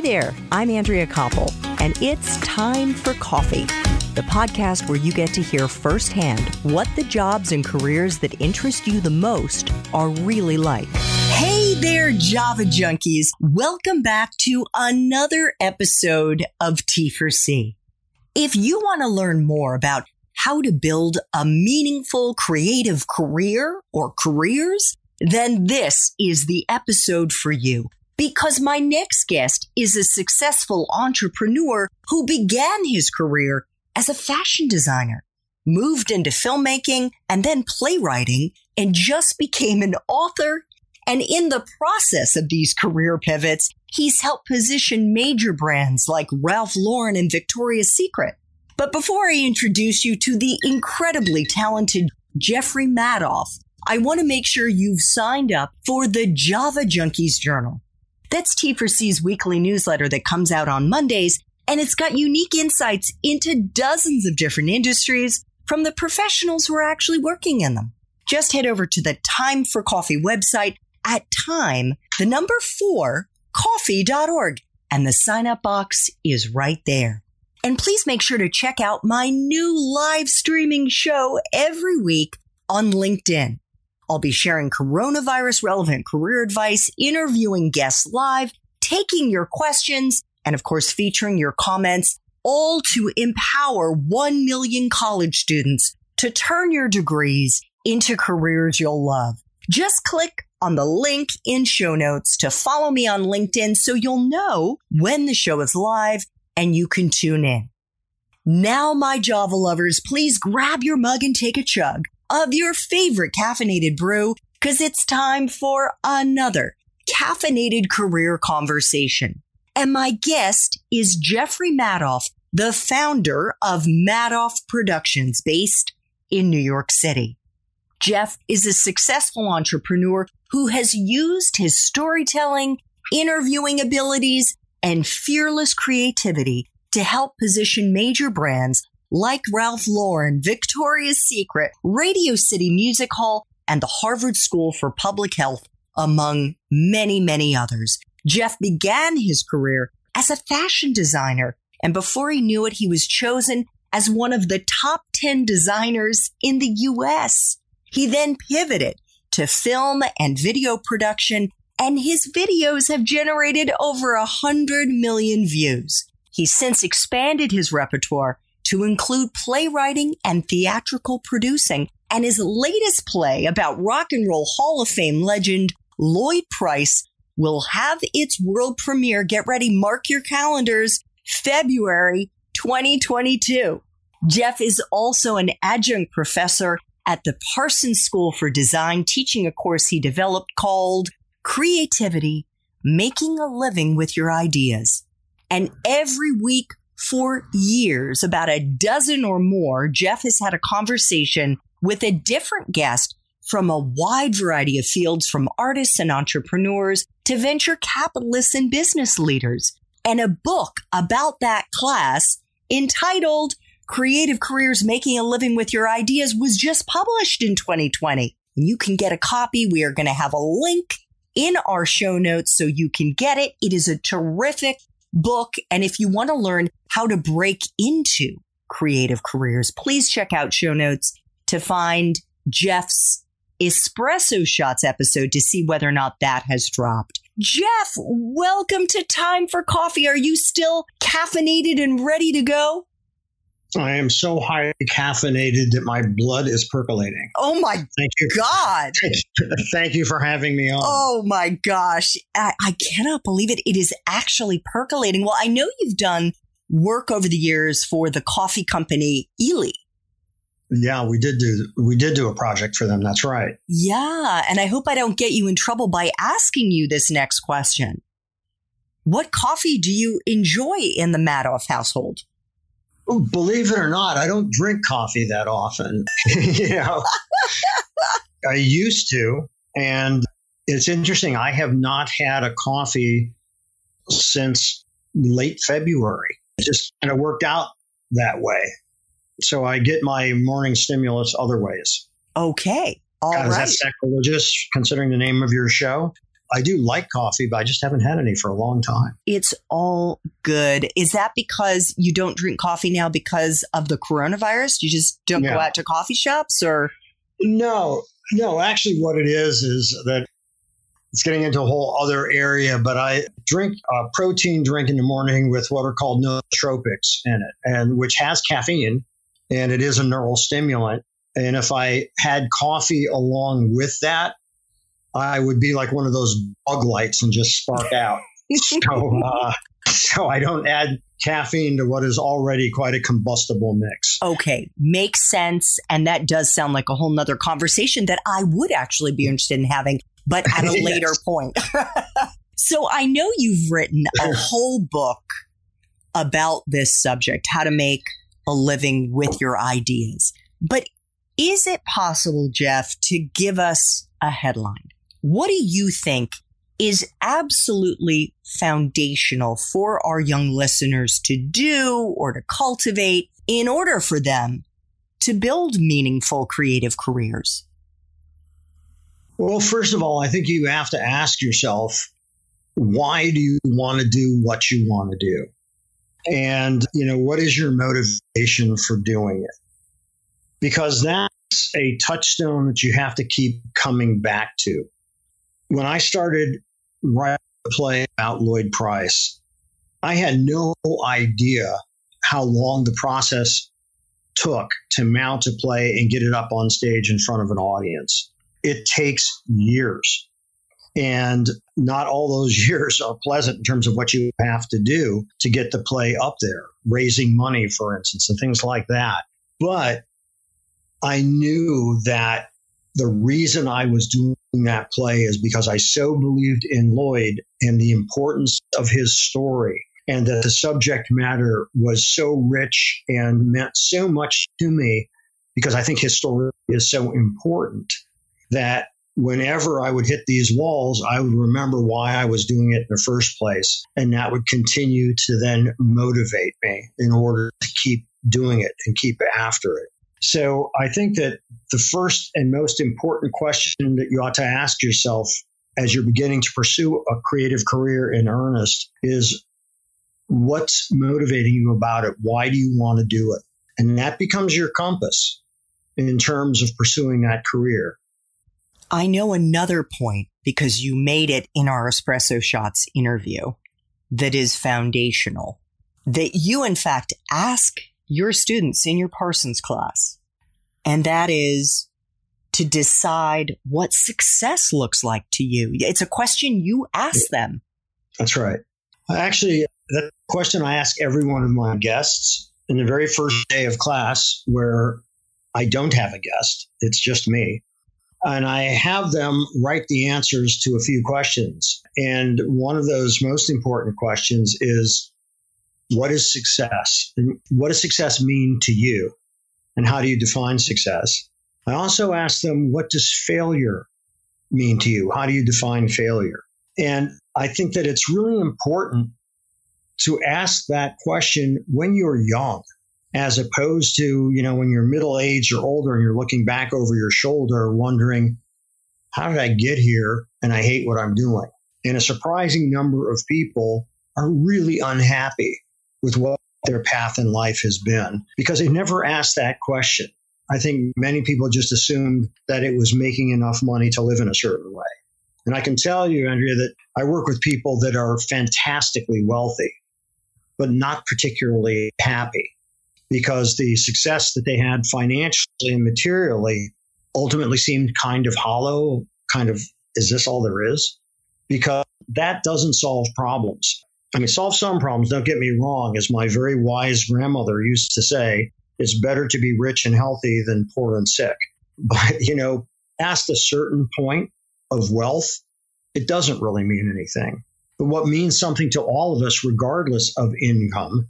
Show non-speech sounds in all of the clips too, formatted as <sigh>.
Hi there, I'm Andrea Koppel, and it's time for coffee, the podcast where you get to hear firsthand what the jobs and careers that interest you the most are really like. Hey there, Java junkies. Welcome back to another episode of T4C. If you want to learn more about how to build a meaningful creative career or careers, then this is the episode for you because my next guest is a successful entrepreneur who began his career as a fashion designer, moved into filmmaking and then playwriting, and just became an author. And in the process of these career pivots, he's helped position major brands like Ralph Lauren and Victoria's Secret. But before I introduce you to the incredibly talented Jeffrey Madoff, I want to make sure you've signed up for the Java Junkies Journal. That's T4C's weekly newsletter that comes out on Mondays, and it's got unique insights into dozens of different industries from the professionals who are actually working in them. Just head over to the Time for Coffee website at time, the number four, coffee.org, and the sign up box is right there. And please make sure to check out my new live streaming show every week on LinkedIn. I'll be sharing coronavirus relevant career advice, interviewing guests live, taking your questions, and of course, featuring your comments, all to empower 1 million college students to turn your degrees into careers you'll love. Just click on the link in show notes to follow me on LinkedIn so you'll know when the show is live and you can tune in. Now, my Java lovers, please grab your mug and take a chug of your favorite caffeinated brew because it's time for another caffeinated career conversation. And my guest is Jeffrey Madoff, the founder of Madoff Productions based in New York City. Jeff is a successful entrepreneur who has used his storytelling, interviewing abilities, and fearless creativity to help position major brands like Ralph Lauren, Victoria's Secret, Radio City Music Hall, and the Harvard School for Public Health, among many, many others. Jeff began his career as a fashion designer, and before he knew it, he was chosen as one of the top 10 designers in the US. He then pivoted to film and video production, and his videos have generated over a hundred million views. He's since expanded his repertoire to include playwriting and theatrical producing. And his latest play about rock and roll Hall of Fame legend Lloyd Price will have its world premiere. Get ready, mark your calendars, February 2022. Jeff is also an adjunct professor at the Parsons School for Design, teaching a course he developed called Creativity Making a Living with Your Ideas. And every week for years, about a dozen or more, Jeff has had a conversation with a different guest from a wide variety of fields, from artists and entrepreneurs to venture capitalists and business leaders. And a book about that class entitled Creative Careers Making a Living with Your Ideas was just published in 2020. And you can get a copy. We are going to have a link in our show notes so you can get it. It is a terrific book. And if you want to learn how to break into creative careers, please check out show notes to find Jeff's espresso shots episode to see whether or not that has dropped. Jeff, welcome to Time for Coffee. Are you still caffeinated and ready to go? I am so highly caffeinated that my blood is percolating. Oh my Thank you. God. <laughs> Thank you for having me on. Oh my gosh. I, I cannot believe it. It is actually percolating. Well, I know you've done work over the years for the coffee company Illy. Yeah, we did do we did do a project for them. That's right. Yeah, and I hope I don't get you in trouble by asking you this next question. What coffee do you enjoy in the Madoff household? Believe it or not, I don't drink coffee that often. you <laughs> know, <laughs> I used to, and it's interesting. I have not had a coffee since late February. It just kind of worked out that way. So I get my morning stimulus other ways. Okay. all God, right. Is that sacrilegious considering the name of your show? I do like coffee, but I just haven't had any for a long time. It's all good. Is that because you don't drink coffee now because of the coronavirus? You just don't yeah. go out to coffee shops or? No, no. Actually, what it is is that it's getting into a whole other area, but I drink a protein drink in the morning with what are called nootropics in it, and which has caffeine, and it is a neural stimulant. And if I had coffee along with that, I would be like one of those bug lights and just spark <laughs> out. so, uh, so I don't add caffeine to what is already quite a combustible mix. Okay, makes sense. And that does sound like a whole nother conversation that I would actually be interested in having, but at a <laughs> later point. <laughs> so I know you've written a whole book about this subject, how to make a living with your ideas. But is it possible, Jeff, to give us a headline? What do you think is absolutely foundational for our young listeners to do or to cultivate in order for them to build meaningful creative careers? Well, first of all, I think you have to ask yourself why do you want to do what you want to do? And, you know, what is your motivation for doing it? Because that's a touchstone that you have to keep coming back to when I started writing a play about Lloyd Price, I had no idea how long the process took to mount a play and get it up on stage in front of an audience. It takes years. And not all those <laughs> years are pleasant in terms of what you have to do to get the play up there, raising money, for instance, and things like that. But I knew that the reason I was doing that play is because I so believed in Lloyd and the importance of his story and that the subject matter was so rich and meant so much to me because I think his story is so important that whenever I would hit these walls, I would remember why I was doing it in the first place. And that would continue to then motivate me in order to keep doing it and keep after it. So I think that the first and most important question that you ought to ask yourself as you're beginning to pursue a creative career in earnest is what's motivating you about it? Why do you want to do it? And that becomes your compass in terms of pursuing that career. I know another point because you made it in our Espresso Shots interview that is foundational. That you, in fact, ask your students in your Parsons class. And that is to decide what success looks like to you. It's a question you ask them. That's right. Actually, the question I ask every one of my guests in the very first day of class where I don't have a guest, it's just me. And I have them write the answers to a few questions. And one of those most important questions is what is success? And what does success mean to you? And how do you define success? I also ask them, what does failure mean to you? How do you define failure? And I think that it's really important to ask that question when you're young, as opposed to, you know, when you're middle aged or older and you're looking back over your shoulder wondering, how did I get here? And I hate what I'm doing. And a surprising number of people are really unhappy with what their path in life has been because they never asked that question. I think many people just assumed that it was making enough money to live in a certain way. And I can tell you, Andrea, that I work with people that are fantastically wealthy, but not particularly happy because the success that they had financially and materially ultimately seemed kind of hollow, kind of, is this all there is? Because that doesn't solve problems. I mean, solve some problems, don't get me wrong. As my very wise grandmother used to say, it's better to be rich and healthy than poor and sick. <laughs> But, you know, past a certain point of wealth, it doesn't really mean anything. But what means something to all of us, regardless of income,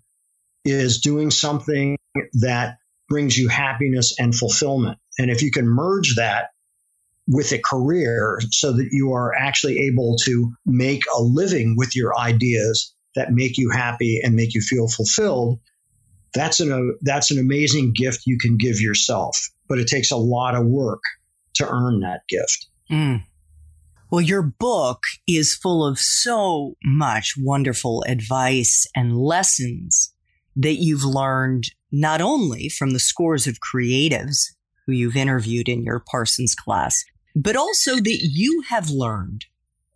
is doing something that brings you happiness and fulfillment. And if you can merge that with a career so that you are actually able to make a living with your ideas that make you happy and make you feel fulfilled that's an uh, that's an amazing gift you can give yourself but it takes a lot of work to earn that gift mm. Well, your book is full of so much wonderful advice and lessons that you've learned not only from the scores of creatives who you've interviewed in your Parsons class, but also that you have learned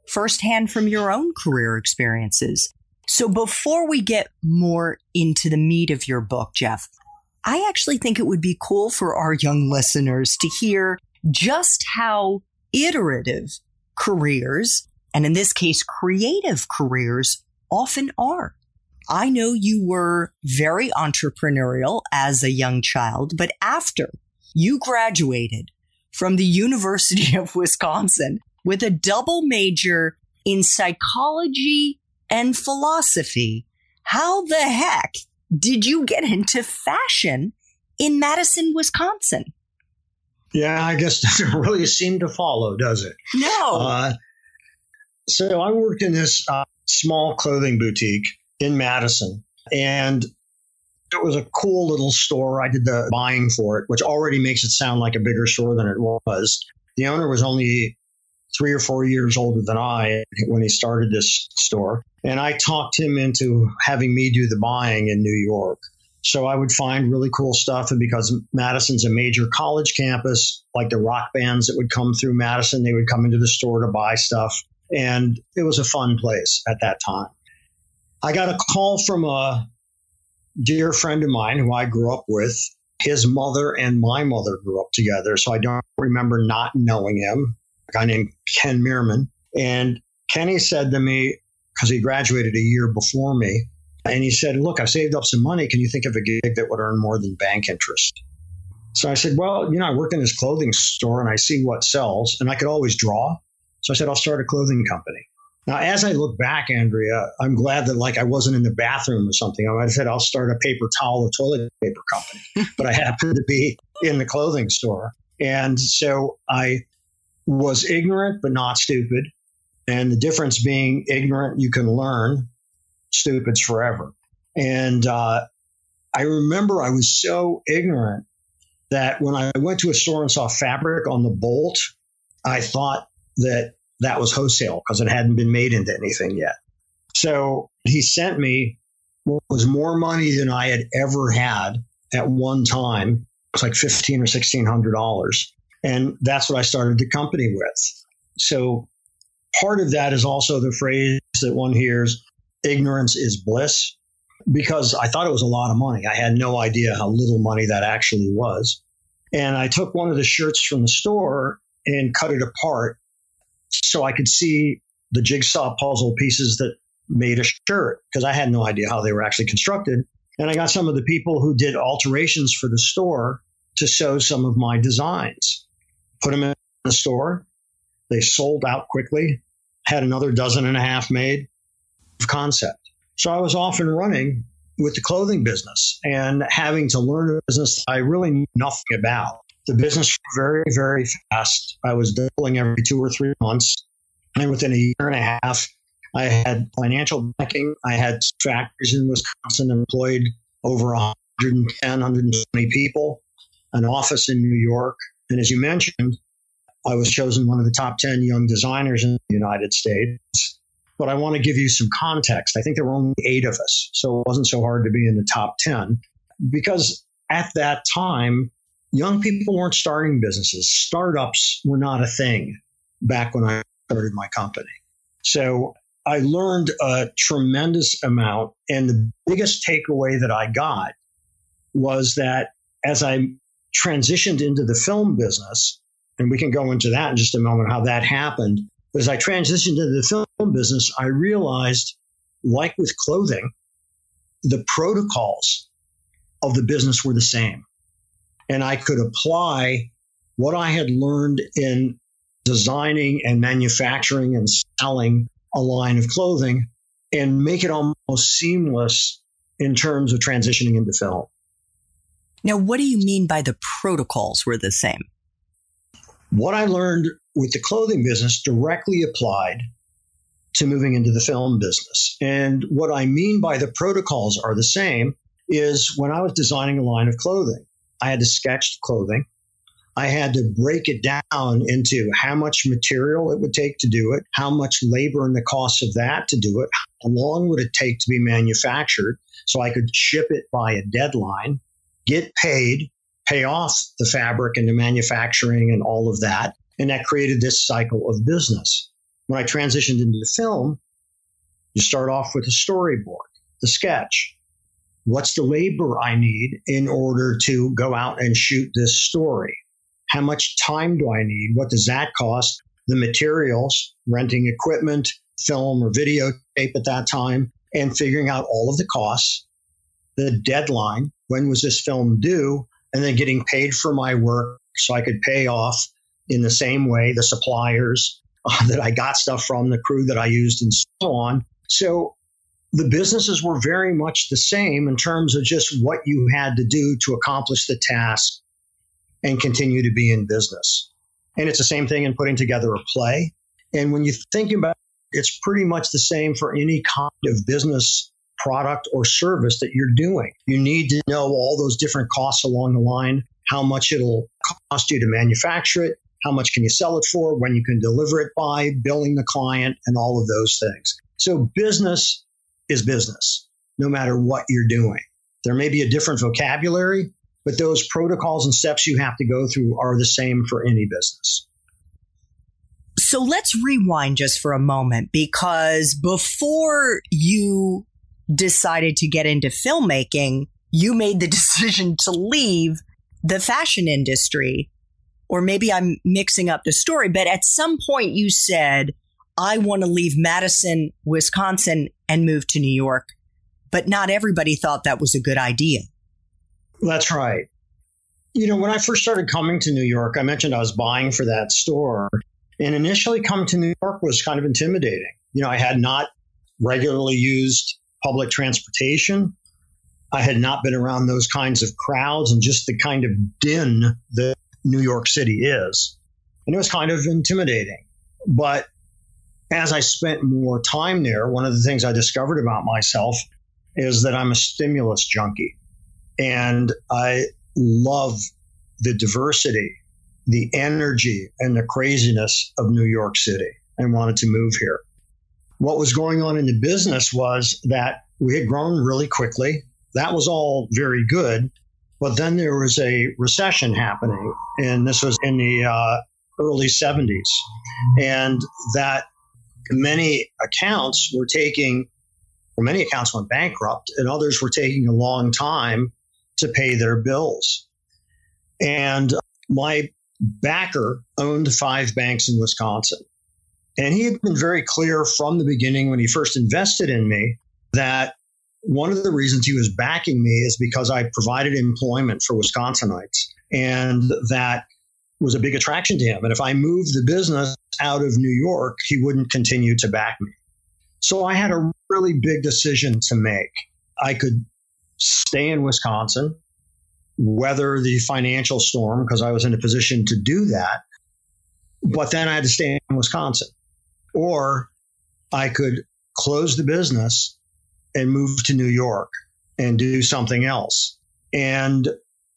firsthand from your own career experiences. So before we get more into the meat of your book, Jeff, I actually think it would be cool for our young listeners to hear just how iterative careers, and in this case, creative careers, often are. I know you were very entrepreneurial as a young child, but after you graduated from the University of Wisconsin with a double major in psychology and philosophy, how the heck did you get into fashion in Madison, Wisconsin? Yeah, I guess <laughs> it doesn't really seem to follow, does it? No. Uh, so I worked in this uh, small clothing boutique in Madison, and it was a cool little store. I did the buying for it, which already makes it sound like a bigger store than it was. The owner was only three or four years older than I when he started this store. And I talked him into having me do the buying in New York. So I would find really cool stuff. And because Madison's a major college campus, like the rock bands that would come through Madison, they would come into the store to buy stuff. And it was a fun place at that time. I got a call from a dear friend of mine who I grew up with. His mother and my mother grew up together. So I don't remember not knowing him, a guy named Ken Meerman. And Kenny said to me, because he graduated a year before me, and he said, Look, I've saved up some money. Can you think of a gig that would earn more than bank interest? So I said, Well, you know, I work in this clothing store and I see what sells, and I could always draw. So I said, I'll start a clothing company. Now, as I look back, Andrea, I'm glad that like I wasn't in the bathroom or something. I might have said I'll start a paper towel or toilet paper company, <laughs> but I happened to be in the clothing store. And so I was ignorant, but not stupid. And the difference being ignorant, you can learn, stupid's forever. And uh, I remember I was so ignorant that when I went to a store and saw fabric on the bolt, I thought that that was wholesale because it hadn't been made into anything yet. So he sent me what was more money than I had ever had at one time. It was like fifteen or sixteen hundred dollars, and that's what I started the company with. So part of that is also the phrase that one hears: "Ignorance is bliss." Because I thought it was a lot of money. I had no idea how little money that actually was. And I took one of the shirts from the store and cut it apart so I could see the jigsaw puzzle pieces that made a shirt because I had no idea how they were actually constructed. And I got some of the people who did alterations for the store to sew some of my designs, put them in the store. They sold out quickly, had another dozen and a half made of concept. So I was off and running with the clothing business and having to learn a business I really knew nothing about the business very, very fast. I was doubling every two or three months. And within a year and a half, I had financial backing. I had factories in Wisconsin employed over 110, 120 people, an office in New York. And as you mentioned, I was chosen one of the top 10 young designers in the United States. But I want to give you some context. I think there were only eight of us, so it wasn't so hard to be in the top 10 because at that time, young people weren't starting businesses. Startups were not a thing back when I started my company. So I learned a tremendous amount. And the biggest takeaway that I got was that as I transitioned into the film business, and we can go into that in just a moment, how that happened. As I transitioned into the film business, I realized, like with clothing, the protocols of the business were the same and I could apply what I had learned in designing and manufacturing and selling a line of clothing and make it almost seamless in terms of transitioning into film. Now, what do you mean by the protocols were the same? What I learned with the clothing business directly applied to moving into the film business. And what I mean by the protocols are the same is when I was designing a line of clothing, I had to sketch the clothing. I had to break it down into how much material it would take to do it, how much labor and the cost of that to do it, how long would it take to be manufactured so I could ship it by a deadline, get paid, pay off the fabric and the manufacturing and all of that. And that created this cycle of business. When I transitioned into film, you start off with a storyboard, the sketch. What's the labor I need in order to go out and shoot this story? How much time do I need? What does that cost? The materials, renting equipment, film or videotape at that time, and figuring out all of the costs, the deadline, when was this film due, and then getting paid for my work so I could pay off in the same way the suppliers uh, <laughs> that I got stuff from, the crew that I used, and so on. So the businesses were very much the same in terms of just what you had to do to accomplish the task and continue to be in business. And it's the same thing in putting together a play. And when you think about it, it's pretty much the same for any kind of business product or service that you're doing. You need to know all those different costs along the line, how much it'll cost you to manufacture it, how much can you sell it for, when you can deliver it by, billing the client, and all of those things. So business is business, no matter what you're doing. There may be a different vocabulary, but those protocols and steps you have to go through are the same for any business. So let's rewind just for a moment because before you decided to get into filmmaking, you made the <laughs> decision to leave the fashion industry. Or maybe I'm mixing up the story, but at some point you said, I want to leave Madison, Wisconsin and move to New York. But not everybody thought that was a good idea. That's right. You know, when I first started coming to New York, I mentioned I was buying for that store. And initially, coming to New York was kind of intimidating. You know, I had not regularly used public transportation. I had not been around those kinds of crowds and just the kind of din that New York City is. And it was kind of intimidating. But as I spent more time there, one of the things I discovered about myself is that I'm a stimulus junkie. And I love the diversity, the energy, and the craziness of New York City and wanted to move here. What was going on in the business was that we had grown really quickly. That was all very good. But then there was a recession happening, and this was in the uh, early 70s. And that many accounts were taking, or many accounts went bankrupt, and others were taking a long time to pay their bills. And my backer owned five banks in Wisconsin. And he had been very clear from the beginning when he first invested in me that one of the reasons he was backing me is because I provided employment for Wisconsinites. And that was a big attraction to him. And if I moved the business out of New York, he wouldn't continue to back me. So I had a really big decision to make. I could stay in Wisconsin, weather the financial storm because I was in a position to do that. But then I had to stay in Wisconsin. Or I could close the business and move to New York and do something else. And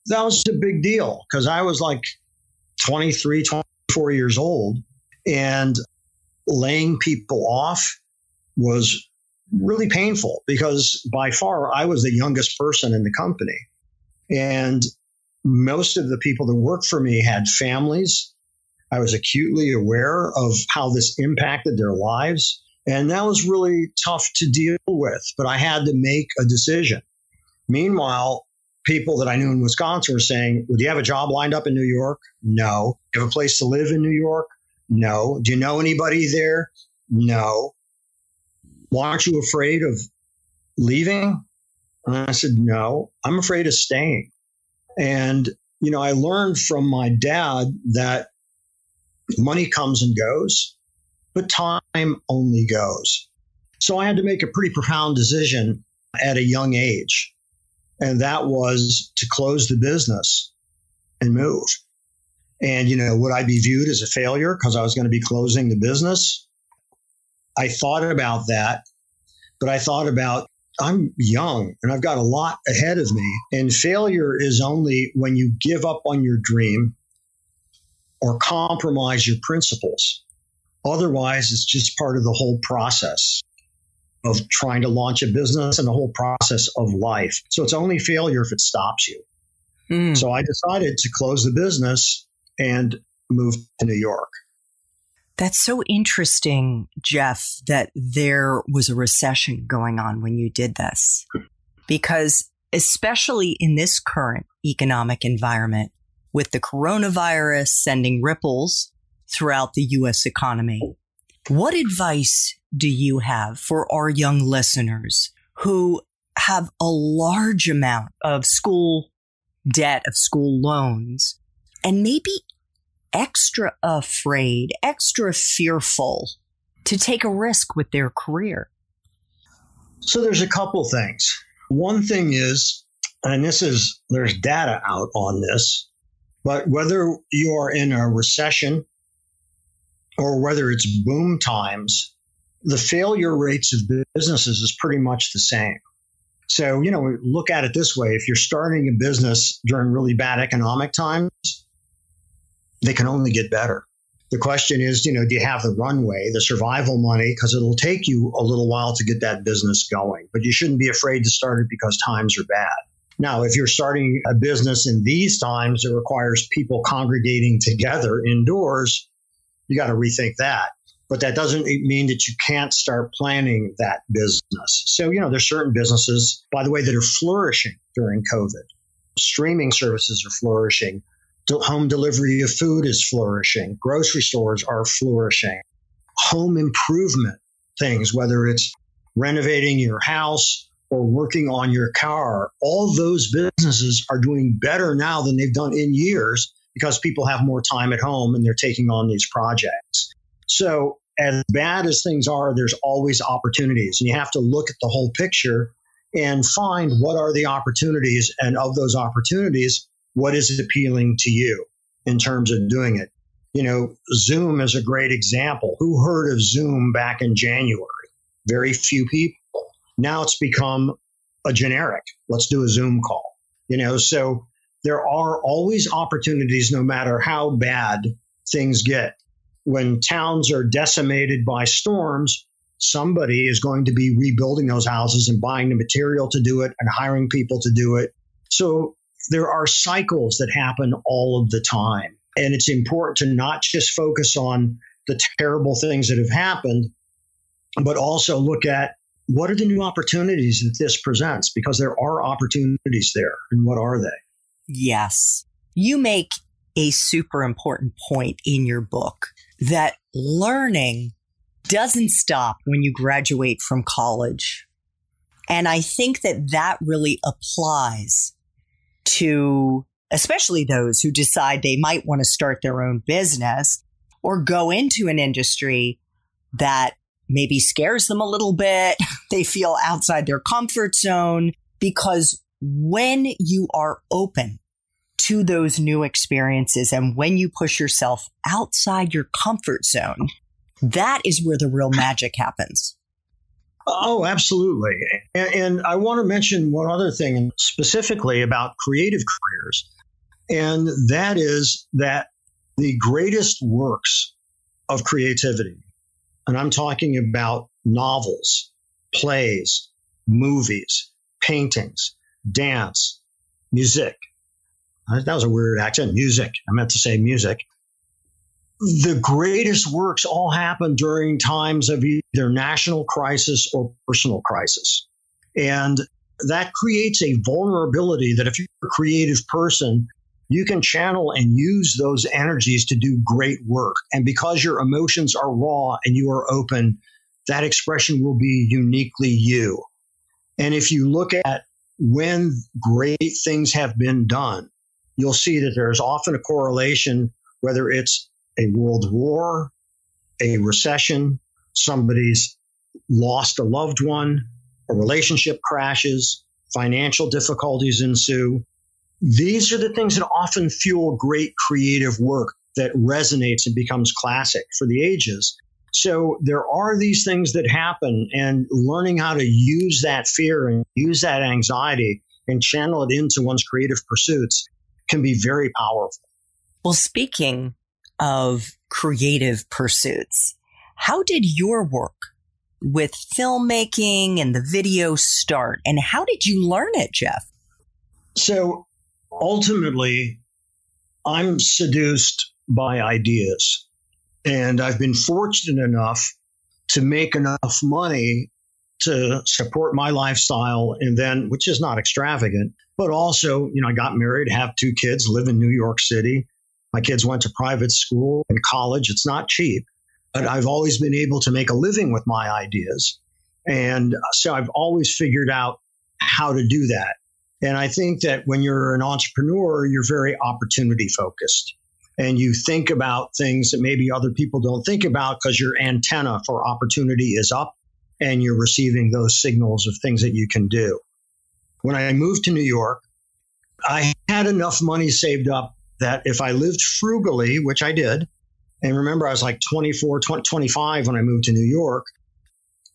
that was a big deal because I was like 23, 24 years old and laying people off was really painful because by far I was the youngest person in the company. And most of the people that worked for me had families. I was acutely aware of how this impacted their lives. And that was really tough to deal with, but I had to make a decision. Meanwhile, people that I knew in Wisconsin were saying, well, Do you have a job lined up in New York? No. Do you have a place to live in New York? No. Do you know anybody there? No. Why aren't you afraid of leaving? And I said, No, I'm afraid of staying. And, you know, I learned from my dad that money comes and goes, but time only goes. So I had to make a pretty profound decision at a young age. And that was to close the business and move. And, you know, would I be viewed as a failure because I was going to be closing the business? I thought about that, but I thought about I'm young and I've got a lot ahead of me. And failure is only when you give up on your dream or compromise your principles. Otherwise, it's just part of the whole process of trying to launch a business and the whole process of life. So it's only failure if it stops you. Mm. So I decided to close the business and move to New York. That's so interesting, Jeff, that there was a recession going on when you did this. Because especially in this current economic environment, with the coronavirus sending ripples throughout the US economy, what advice do you have for our young listeners who have a large amount of school debt, of school loans, and maybe extra afraid, extra fearful to take a risk with their career? So there's a couple things. One thing is, and this is, there's data out on this, but whether you are in a recession or whether it's boom times, the failure rates of businesses is pretty much the same. So, you know, look at it this way if you're starting a business during really bad economic times, they can only get better. The question is, you know, do you have the runway, the survival money? Because it'll take you a little while to get that business going, but you shouldn't be afraid to start it because times are bad. Now, if you're starting a business in these times that requires people congregating together indoors, you got to rethink that. But that doesn't mean that you can't start planning that business. So, you know, there's certain businesses, by the way, that are flourishing during COVID. Streaming services are flourishing. Home delivery of food is flourishing. Grocery stores are flourishing. Home improvement things, whether it's renovating your house or working on your car, all those businesses are doing better now than they've done in years because people have more time at home and they're taking on these projects. So, as bad as things are, there's always opportunities. And you have to look at the whole picture and find what are the opportunities. And of those opportunities, what is appealing to you in terms of doing it? You know, Zoom is a great example. Who heard of Zoom back in January? Very few people. Now it's become a generic. Let's do a Zoom call. You know, so there are always opportunities no matter how bad things get. When towns are decimated by storms, somebody is going to be rebuilding those houses and buying the material to do it and hiring people to do it. So there are cycles that happen all of the time. And it's important to not just focus on the terrible things that have happened, but also look at what are the new opportunities that this presents? Because there are opportunities there. And what are they? Yes. You make a super important point in your book that learning doesn't stop when you graduate from college. And I think that that really applies to especially those who decide they might want to start their own business or go into an industry that maybe scares them a little bit. <laughs> They feel outside their comfort zone because when you are open to those new experiences and when you push yourself outside your comfort zone, that is where the real magic happens. Oh, absolutely. And, and, I want to mention one other thing specifically about creative careers. And that is that the greatest works of creativity, and I'm talking about novels, plays, movies, paintings, dance, music. That was a weird accent. Music. I meant to say music the greatest works all happen during times of either national crisis or personal crisis. And that creates a vulnerability that if you're a creative person, you can channel and use those energies to do great work. And because your emotions are raw and you are open, that expression will be uniquely you. And if you look at when great things have been done, you'll see that there's often a correlation, whether it's a world war, a recession, somebody's lost a loved one, a relationship crashes, financial difficulties ensue. These are the things that often fuel great creative work that resonates and becomes classic for the ages. So there are these things that happen, and learning how to use that fear and use that anxiety and channel it into one's creative pursuits can be very powerful. Well, speaking of creative pursuits. How did your work with filmmaking and the video start? And how did you learn it, Jeff? So ultimately, I'm seduced by ideas. And I've been fortunate enough to make enough money to support my lifestyle and then which is not extravagant but also you know i got married have two kids live in new york city. My kids went to private school and college. It's not cheap but i've always been able to make a living with my ideas. And uh, so i've always figured out how to do that. And i think that when you're an entrepreneur you're very opportunity focused. And you think about things that maybe other people don't think about because your antenna for opportunity is up and you're receiving those signals of things that you can do. When I moved to New York, I had enough money saved up that if I lived frugally, which I did, and remember I was like 24, 20, 25 when I moved to New York,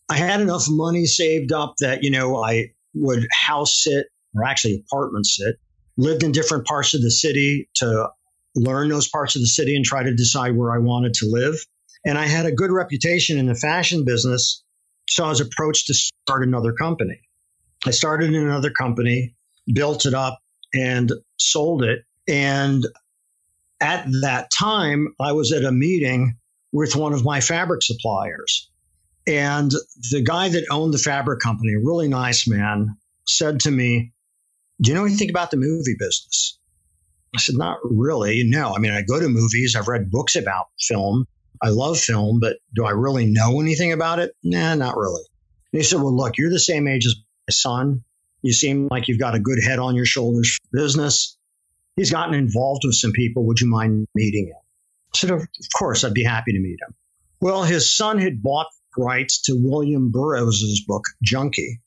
I had enough money saved up that, you know, I would house sit or actually apartment sit, lived in different parts of the city to learn those parts of the city and try to decide where I wanted to live. And I had a good reputation in the fashion business so I was approached to start another company. I started in another company, built it up, and sold it. And at that time, I was at a meeting with one of my fabric suppliers. And the guy that owned the fabric company, a really nice man, said to me, Do you know anything about the movie business? I said, Not really. No. I mean, I go to movies, I've read books about film, I love film, but do I really know anything about it? Nah, not really. And he said, Well, look, you're the same age as my son. You seem like you've got a good head on your shoulders for business. He's gotten involved with some people. Would you mind meeting him? I said, Of course, I'd be happy to meet him. Well, his son had bought rights to William Burroughs' book, Junkie,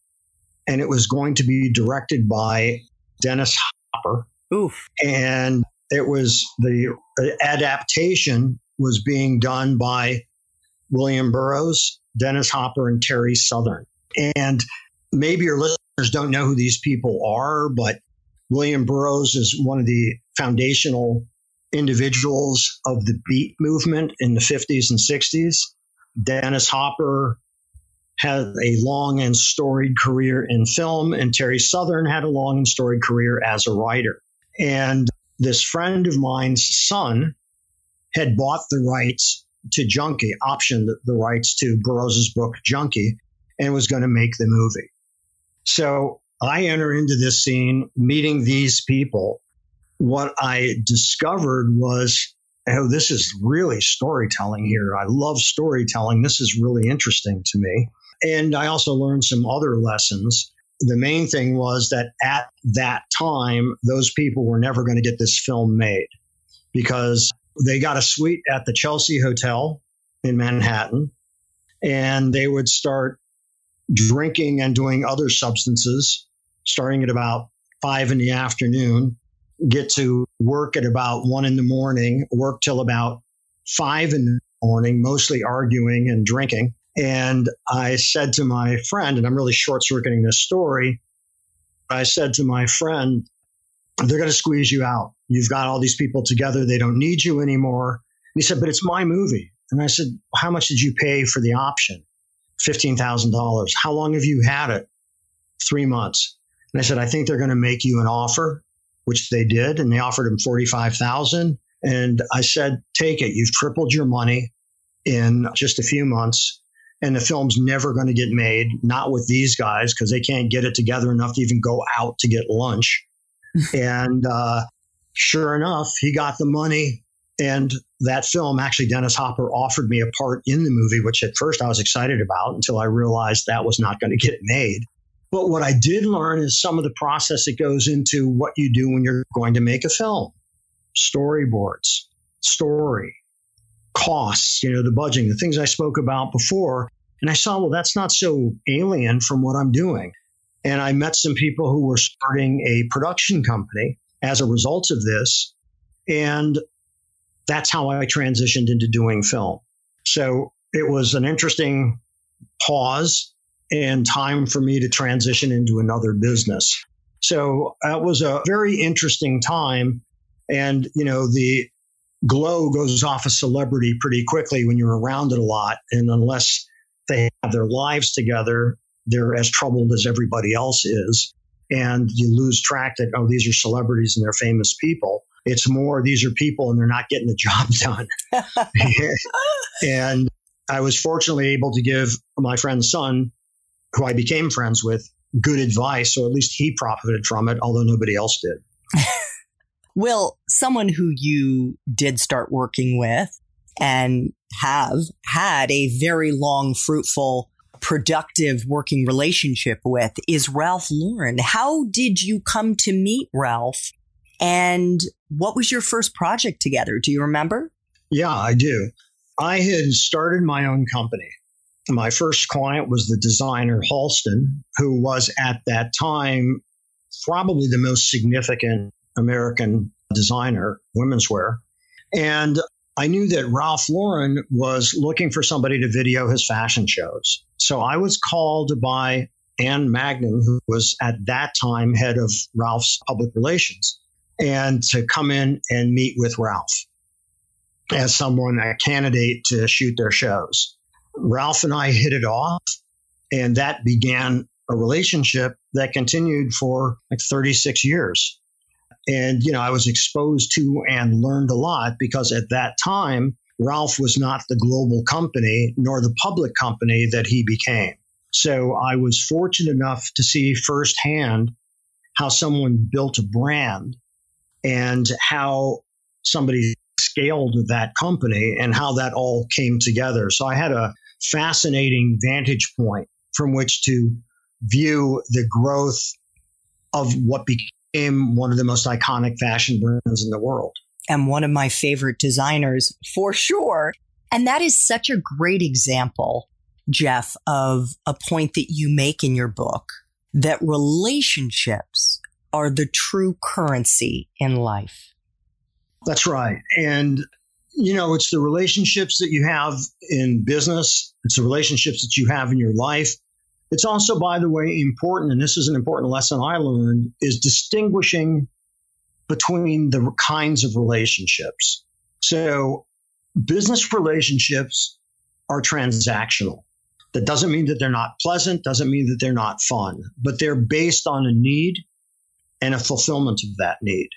and it was going to be directed by Dennis Hopper. Oof. And it was the adaptation was being done by William Burroughs, Dennis Hopper, and Terry Southern. And maybe your listeners don't know who these people are, but William Burroughs is one of the foundational individuals of the beat movement in the 50s and 60s. Dennis Hopper had a long and storied career in film, and Terry Southern had a long and storied career as a writer. And this friend of mine's son had bought the rights to Junkie, optioned the rights to Burroughs' book Junkie, and was going to make the movie. So I enter into this scene, meeting these people. What I discovered was, oh, this is really storytelling here. I love storytelling. This is really interesting to me. And I also learned some other lessons. The main thing was that at that time, those people were never going to get this film made because they got a suite at the Chelsea Hotel in Manhattan, and they would start drinking and doing other substances starting at about five in the afternoon, get to work at about one in the morning, work till about five in the morning, mostly arguing and drinking. And I said to my friend, and I'm really short circuiting this story, I said to my friend, they're going to squeeze you out. You've got all these people together. They don't need you anymore. And he said, but it's my movie. And I said, how much did you pay for the option? $15,000. How long have you had it? Three months. And I said, I think they're going to make you an offer, which they did. And they offered him 45,000. And I said, take it. You've tripled your money in just a few months. And the film's never going to get made, not with these guys, because they can't get it together enough to even go out to get lunch <laughs> and uh, sure enough, he got the money. And that film, actually, Dennis Hopper offered me a part in the movie, which at first I was excited about until I realized that was not going to get made. But what I did learn is some of the process that goes into what you do when you're going to make a film storyboards, story, costs, you know, the budgeting, the things I spoke about before. And I saw, well, that's not so alien from what I'm doing. And I met some people who were starting a production company as a result of this. And that's how I transitioned into doing film. So it was an interesting pause and time for me to transition into another business. So that was a very interesting time. And, you know, the glow goes off a celebrity pretty quickly when you're around it a lot. And unless they have their lives together, they're as troubled as everybody else is. And you lose track that, oh, these are celebrities and they're famous people. It's more, these are people and they're not getting the <laughs> job done. <laughs> and I was fortunately able to give my friend's son, who I became friends with, good advice. So at least he profited from it, although nobody else did. <laughs> Will, someone who you did start working with and have had a very long, fruitful, productive working relationship with is Ralph Lauren. How did you come to meet Ralph? And what was your first project together? Do you remember? Yeah, I do. I had started my own company. My first client was the designer Halston, who was at that time probably the most significant American designer, women's wear. And I knew that Ralph Lauren was looking for somebody to video his fashion shows. So I was called by Ann Magnan, who was at that time head of Ralph's public relations, and to come in and meet with Ralph as someone, a candidate to shoot their shows. Ralph and I hit it off, and that began a relationship that continued for like 36 years. And, you know, I was exposed to and learned a lot because at that time, Ralph was not the global company nor the public company that he became. So I was fortunate enough to see firsthand how someone built a brand and how somebody scaled that company and how that all came together. So I had a fascinating vantage point from which to view the growth of what became one of the most iconic fashion brands in the world. And one of my favorite designers for sure. And that is such a great example, Jeff, of a point that you make in your book that relationships are the true currency in life. That's right. And, you know, it's the relationships that you have in business, it's the relationships that you have in your life. It's also, by the way, important, and this is an important lesson I learned, is distinguishing between the kinds of relationships. So, business relationships are transactional. That doesn't mean that they're not pleasant, doesn't mean that they're not fun, but they're based on a need and a fulfillment of that need.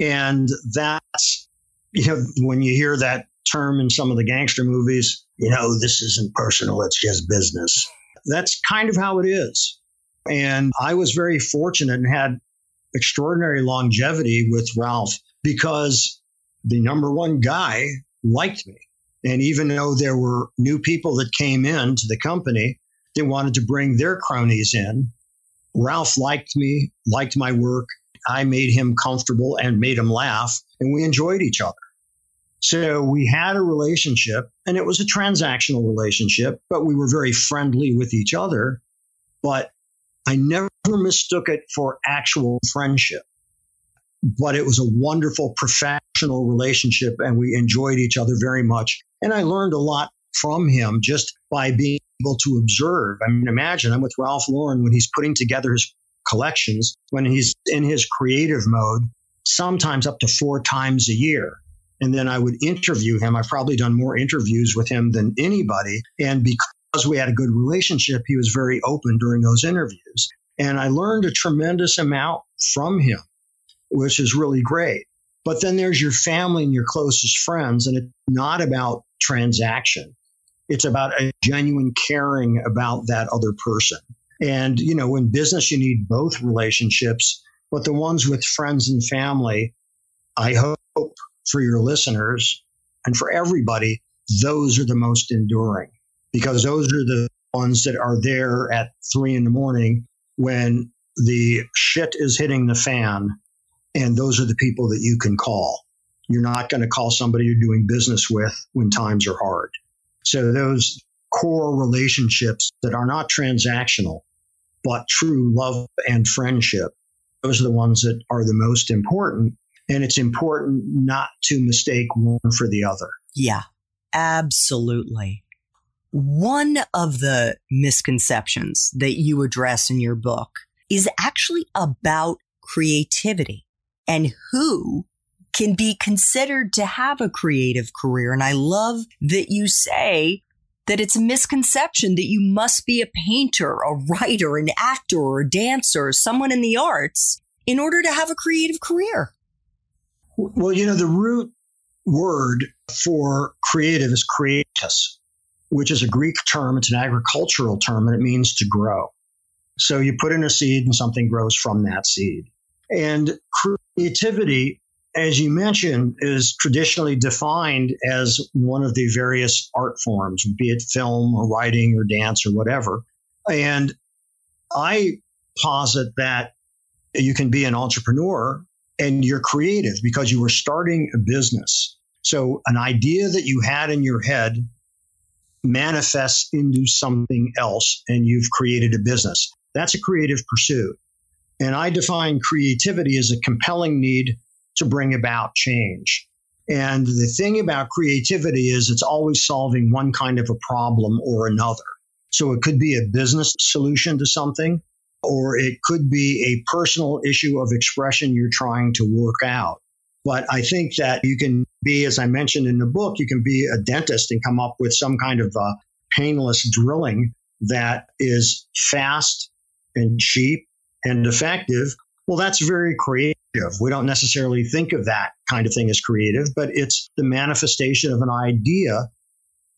And that's, you know, when you hear that term in some of the gangster movies, you know, this isn't personal, it's just business. That's kind of how it is. And I was very fortunate and had extraordinary longevity with Ralph because the number one guy liked me. And even though there were new people that came in to the company, they wanted to bring their cronies in. Ralph liked me, liked my work. I made him comfortable and made him laugh, and we enjoyed each other. So we had a relationship, and it was a transactional relationship, but we were very friendly with each other. But I never mistook it for actual friendship. But it was a wonderful professional relationship, and we enjoyed each other very much. And I learned a lot from him just by being able to observe. I mean, imagine I'm with Ralph Lauren when he's putting together his collections, when he's in his creative mode, sometimes up to four times a year. And then I would interview him. I've probably done more interviews with him than anybody. And because we had a good relationship, he was very open during those interviews. And I learned a tremendous amount from him, which is really great. But then there's your family and your closest friends, and it's not about transaction. It's about a genuine caring about that other person. And, you know, in business, you need both relationships, but the ones with friends and family, I hope for your listeners and for everybody, those are the most enduring because those are the ones that are there at three in the morning when the shit is hitting the fan. And those are the people that you can call. You're not going to call somebody you're doing business with when times are hard. So those core relationships that are not transactional, but true love and friendship, those are the ones that are the most important. And it's important not to mistake one for the other. Yeah, absolutely. One of the misconceptions that you address in your book is actually about creativity and who can be considered to have a creative career. And I love that you say that it's a misconception that you must be a painter, a writer, an actor, or a dancer, someone in the arts in order to have a creative career. Well, you know, the root word for creative is creatus, which is a Greek term. It's an agricultural term and it means to grow. So you put in a seed and something grows from that seed. And creativity as you mentioned, is traditionally defined as one of the various art forms, be it film or writing or dance or whatever. And I posit that you can be an entrepreneur and you're creative because you were starting a business. So an idea that you had in your head manifests into something else and you've created a business. That's a creative pursuit. And I define creativity as a compelling need to bring about change. And the thing about creativity is it's always solving one kind of a problem or another. So it could be a business solution to something, or it could be a personal issue of expression you're trying to work out. But I think that you can be, as I mentioned in the book, you can be a dentist and come up with some kind of a painless drilling that is fast and cheap and effective. Well, that's very creative we don't necessarily think of that kind of thing as creative, but it's the manifestation of an idea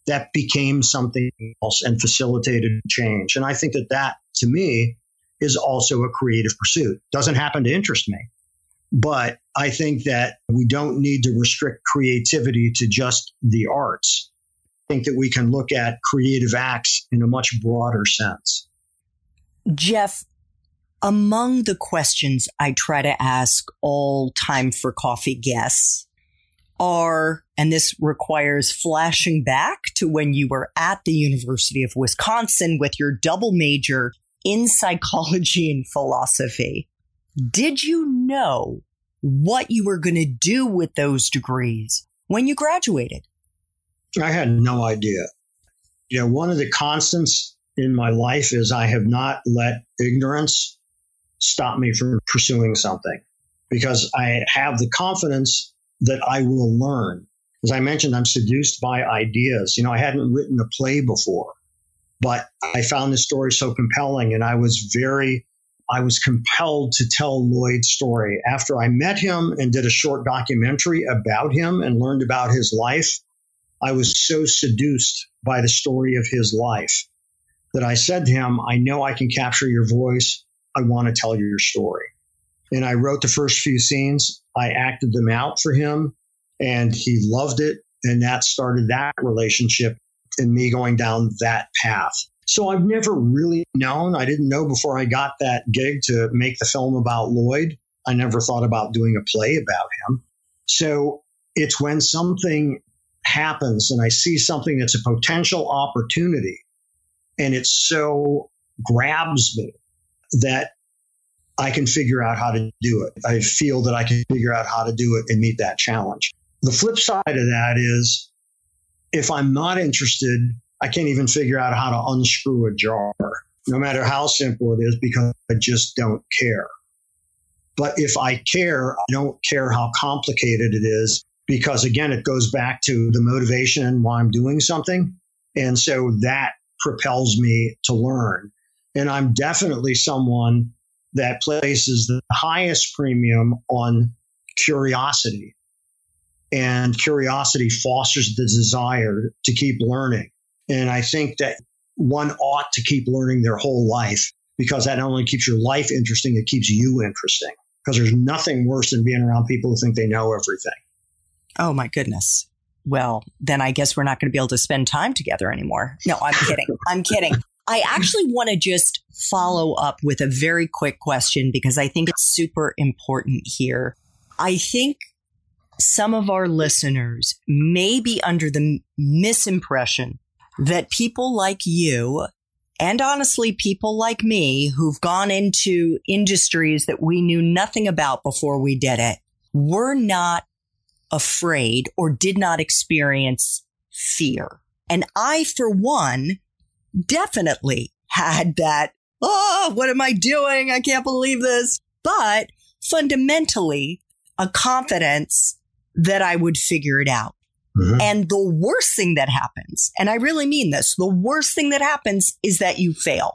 that became something else and facilitated change. And I think that that, to me, is also a creative pursuit. Doesn't happen to interest me. But I think that we don't need to restrict creativity to just the arts. I think that we can look at creative acts in a much broader sense. Jeff, among the questions I try to ask all time for coffee guests are, and this requires flashing back to when you were at the University of Wisconsin with your double major in psychology and philosophy. Did you know what you were going to do with those degrees when you graduated? I had no idea. You know, one of the constants in my life is I have not let ignorance stop me from pursuing something because I have the confidence that I will learn. As I mentioned, I'm seduced by ideas. You know, I hadn't written a play before, but I found this story so compelling and I was very, I was compelled to tell Lloyd's story. After I met him and did a short documentary about him and learned about his life, I was so seduced by the story of his life that I said to him, I know I can capture your voice. I want to tell your story. And I wrote the first few scenes. I acted them out for him and he loved it. And that started that relationship and me going down that path. So I've never really known. I didn't know before I got that gig to make the film about Lloyd. I never thought about doing a play about him. So it's when something happens and I see something that's a potential opportunity and it so grabs me that I can figure out how to do it. I feel that I can figure out how to do it and meet that challenge. The flip side of that is if I'm not interested, I can't even figure out how to unscrew a jar, no matter how simple it is, because I just don't care. But if I care, I don't care how complicated it is, because again, it goes back to the motivation and why I'm doing something. And so that propels me to learn. And I'm definitely someone that places the highest premium on curiosity. And curiosity fosters the desire to keep learning. And I think that one ought to keep learning their whole life because that not only keeps your life interesting, it keeps you interesting. Because there's nothing worse than being around people who think they know everything. Oh, my goodness. Well, then I guess we're not going to be able to spend time together anymore. No, I'm kidding. <laughs> I'm kidding. I actually want to just follow up with a very quick question because I think it's super important here. I think some of our listeners may be under the misimpression that people like you and honestly people like me who've gone into industries that we knew nothing about before we did it were not afraid or did not experience fear. And I, for one, definitely had that, oh, what am I doing? I can't believe this. But fundamentally, a confidence that I would figure it out. Mm-hmm. And the worst thing that happens, and I really mean this, the worst thing that happens is that you fail.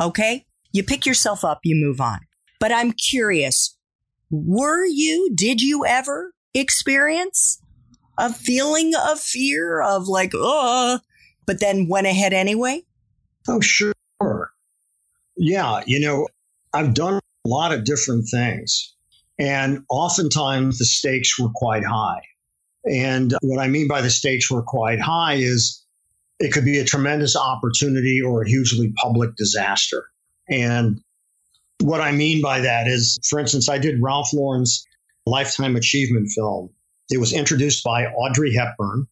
Okay. You pick yourself up, you move on. But I'm curious, were you, did you ever experience a feeling of fear of like, oh, but then went ahead anyway? Oh, sure. Yeah. You know, I've done a lot of different things. And oftentimes the stakes were quite high. And what I mean by the stakes were quite high is it could be a tremendous opportunity or a hugely public disaster. And what I mean by that is, for instance, I did Ralph Lauren's Lifetime Achievement film. It was introduced by Audrey Hepburn.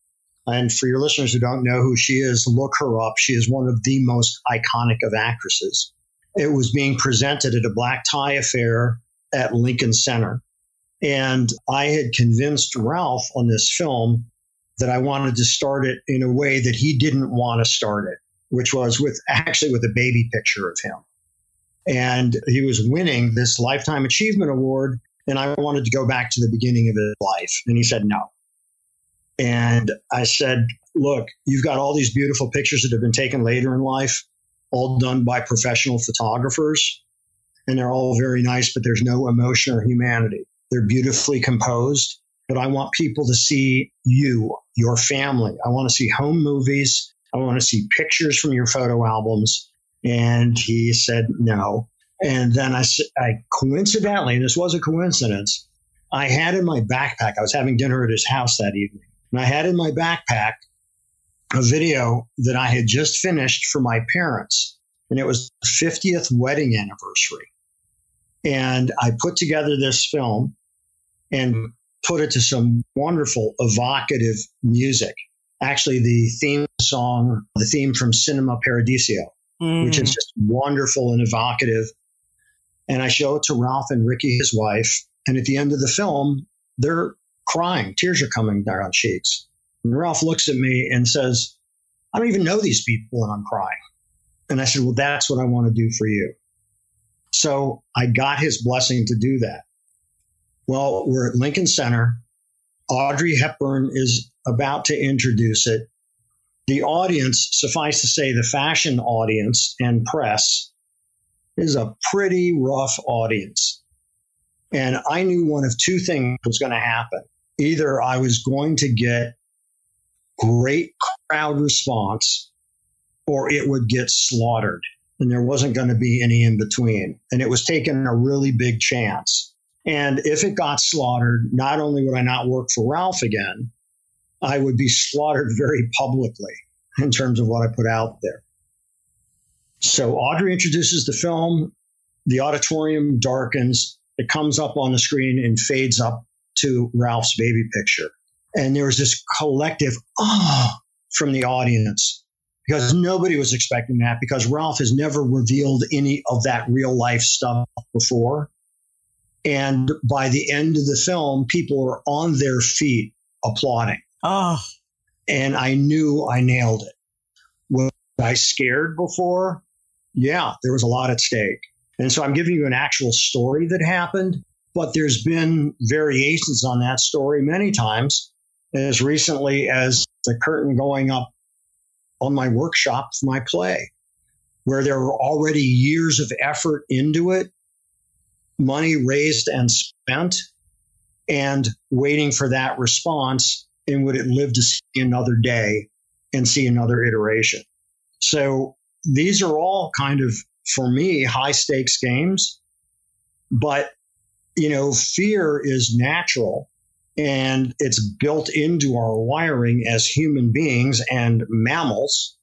And for your listeners who don't know who she is, look her up. She is one of the most iconic of actresses. It was being presented at a black tie affair at Lincoln Center. And I had convinced Ralph on this film that I wanted to start it in a way that he didn't want to start it, which was with actually with a baby picture of him. And he was winning this Lifetime Achievement Award. And I wanted to go back to the beginning of his life. And he said, no. And I said, look, you've got all these beautiful pictures that have been taken later in life, all done by professional photographers. And they're all very nice, but there's no emotion or humanity. They're beautifully composed, but I want people to see you, your family. I want to see home movies. I want to see pictures from your photo albums. And he said no. And then I, I coincidentally, and this was a coincidence, I had in my backpack, I was having dinner at his house that evening, and I had in my backpack a video that I had just finished for my parents. And it was the 50th wedding anniversary. And I put together this film and put it to some wonderful, evocative music. Actually, the theme song, the theme from Cinema Paradiso, mm. which is mm. just wonderful and evocative. And I show it to Ralph and Ricky, his wife. And at the end of the film, they're crying. Tears are coming down cheeks. And Ralph looks at me and says, I don't even know these people and I'm crying. And I said, Well, that's what I want to do for you. So I got his blessing to do that. Well, we're at Lincoln Center. Audrey Hepburn is about to introduce it. The audience, suffice to say, the fashion audience and press is a pretty rough audience. And I knew one of two things was going to happen. Either I was going to get great crowd response or it would get slaughtered. And there wasn't going to be any in between. And it was taking a really big chance. And if it got slaughtered, not only would I not work for Ralph again, I would be slaughtered very publicly in terms of what I put out there. So Audrey introduces the film. The auditorium darkens. It comes up on the screen and fades up to Ralph's baby picture. And there was this collective ah oh, from the audience because nobody was expecting that because Ralph has never revealed any of that real life stuff before. And by the end of the film, people are on their feet applauding. Oh. And I knew I nailed it. Was I scared before? Yeah, there was a lot at stake. And so I'm giving you an actual story that happened, but there's been variations on that story many times, as recently as the curtain going up on my workshop for my play, where there were already years of effort into it money raised and spent and waiting for that response and would it live to see another day and see another iteration? So these are all kind of for me high stakes games but you know fear is natural and it's built into our wiring as human beings and mammals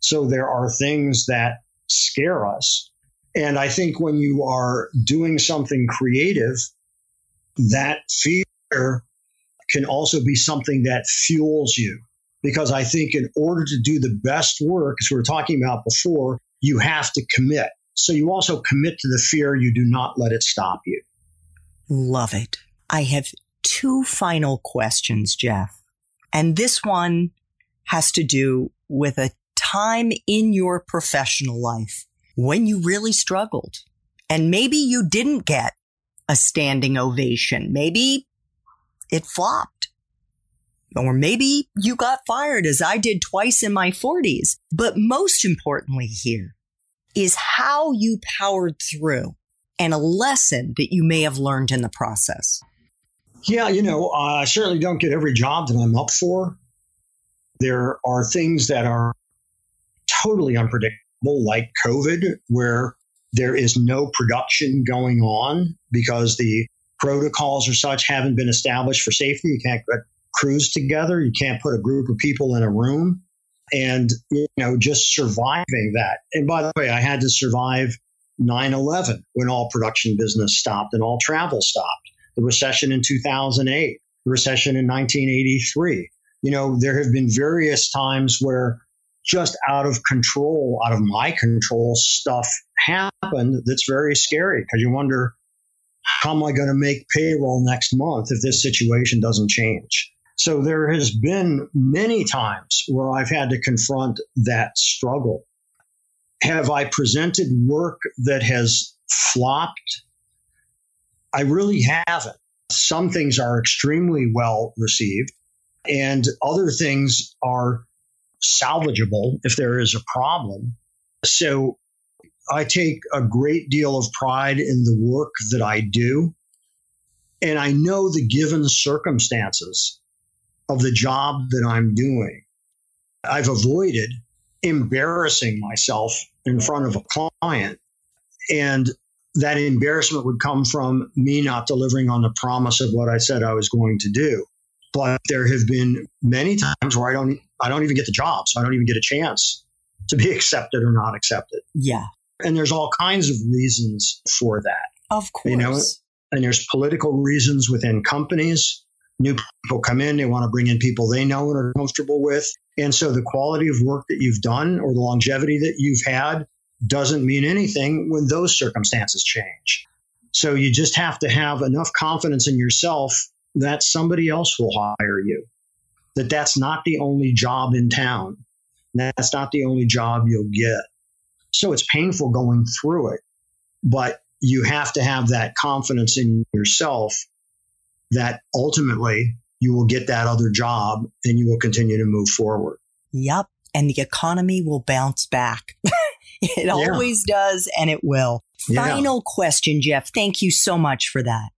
so there are things that scare us and I think when you are doing something creative, that fear can also be something that fuels you. Because I think in order to do the best work, as we were talking about before, you have to commit. So you also commit to the fear. You do not let it stop you. Love it. I have two final questions, Jeff. And this one has to do with a time in your professional life when you really struggled. And maybe you didn't get a standing ovation. Maybe it flopped. Or maybe you got fired as I did twice in my 40s. But most importantly here is how you powered through and a lesson that you may have learned in the process. Yeah, you know, I certainly don't get every job that I'm up for. There are things that are totally unpredictable, like COVID, where there is no production going on because the protocols or such haven't been established for safety. You can't get crews together. You can't put a group of people in a room and, you know, just surviving that. And by the way, I had to survive 9 11 when all production business stopped and all travel stopped, the recession in 2008, the recession in 1983. You know, there have been various times where just out of control, out of my control, stuff happened that's very scary because you wonder, how am I going to make payroll next month if this situation doesn't change? So there has been many times where I've had to confront that struggle. Have I presented work that has flopped? I really haven't. Some things are extremely well received, and other things are salvageable if there is a problem. So I take a great deal of pride in the work that I do. And I know the given circumstances of the job that I'm doing. I've avoided embarrassing myself in front of a client. And that embarrassment would come from me not delivering on the promise of what I said I was going to do. But there have been many times where I don't I don't even get the job, so I don't even get a chance to be <laughs> accepted or not accepted. Yeah. And there's all kinds of reasons for that. Of course. You know, and there's political reasons within companies. New people come in, they want to bring in people they know and are comfortable with. And so the quality of work that you've done or the longevity that you've had doesn't mean anything when those circumstances change. So you just have to have enough confidence in yourself that somebody else will hire you. That that's not the only job in town. That's not the only job you'll get. So it's painful going through it, but you have to have that confidence in yourself that ultimately you will get that other job and you will continue to move forward. Yep. And the economy will bounce back. <laughs> <laughs> it yeah. always does, and it will. Final yeah. question, Jeff. Thank you so much for that.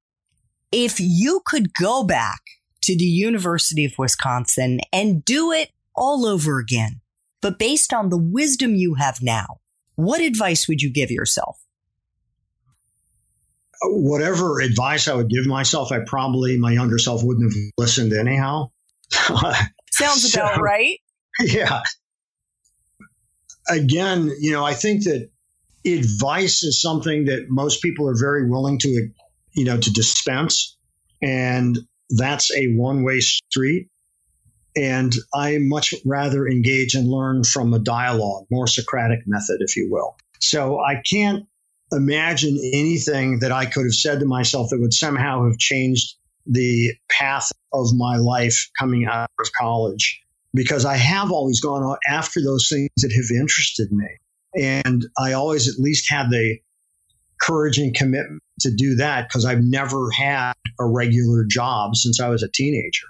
If you could go back to the University of Wisconsin and do it all over again, but based on the wisdom you have now, what advice would you give yourself? Whatever advice I would give myself, I probably, my younger self wouldn't have listened anyhow. <laughs> Sounds so, about right. <laughs> Yeah. Again, you know, I think that advice is something that most people are very willing to, you know, to dispense. And that's a one way street. And I much rather engage and learn from a dialogue, more Socratic method, if you will. So I can't imagine anything that I could have said to myself that would somehow have changed the path of my life coming out of college because I have always gone after those things that have interested me. And I always at least had the courage and commitment to do that because I've never had a regular job since I was a teenager.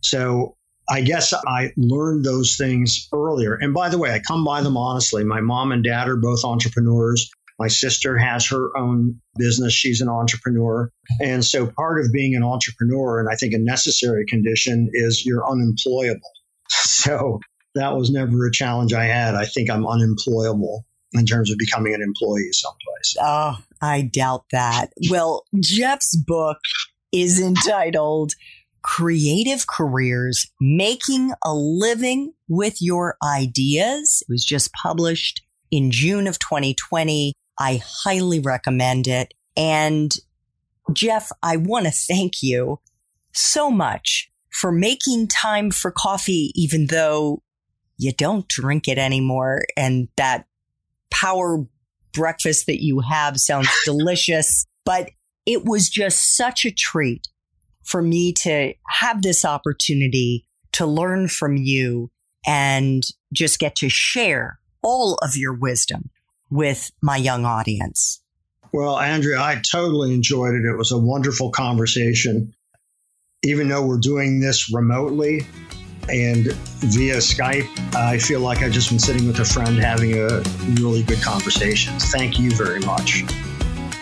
So I guess I learned those things earlier. And by the way, I come by them honestly. My mom and dad are both entrepreneurs. My sister has her own business. She's an entrepreneur. And so part of being an entrepreneur, and I think a necessary condition, is you're unemployable. <laughs> So that was never a challenge I had. I think I'm unemployable in terms of becoming an employee someplace. Oh, I doubt that. Well, Jeff's book is entitled Creative Careers Making a Living with Your Ideas. It was just published in June of 2020. I highly recommend it. And Jeff, I want to thank you so much for making time for coffee, even though you don't drink it anymore. And that power breakfast that you have sounds <laughs> delicious, but it was just such a treat for me to have this opportunity to learn from you and just get to share all of your wisdom with my young audience. Well, Andrea, I totally enjoyed it. It was a wonderful conversation. even though we're doing this remotely and via Skype, I feel like I've just been sitting with a friend having a really good conversation. Thank you very much.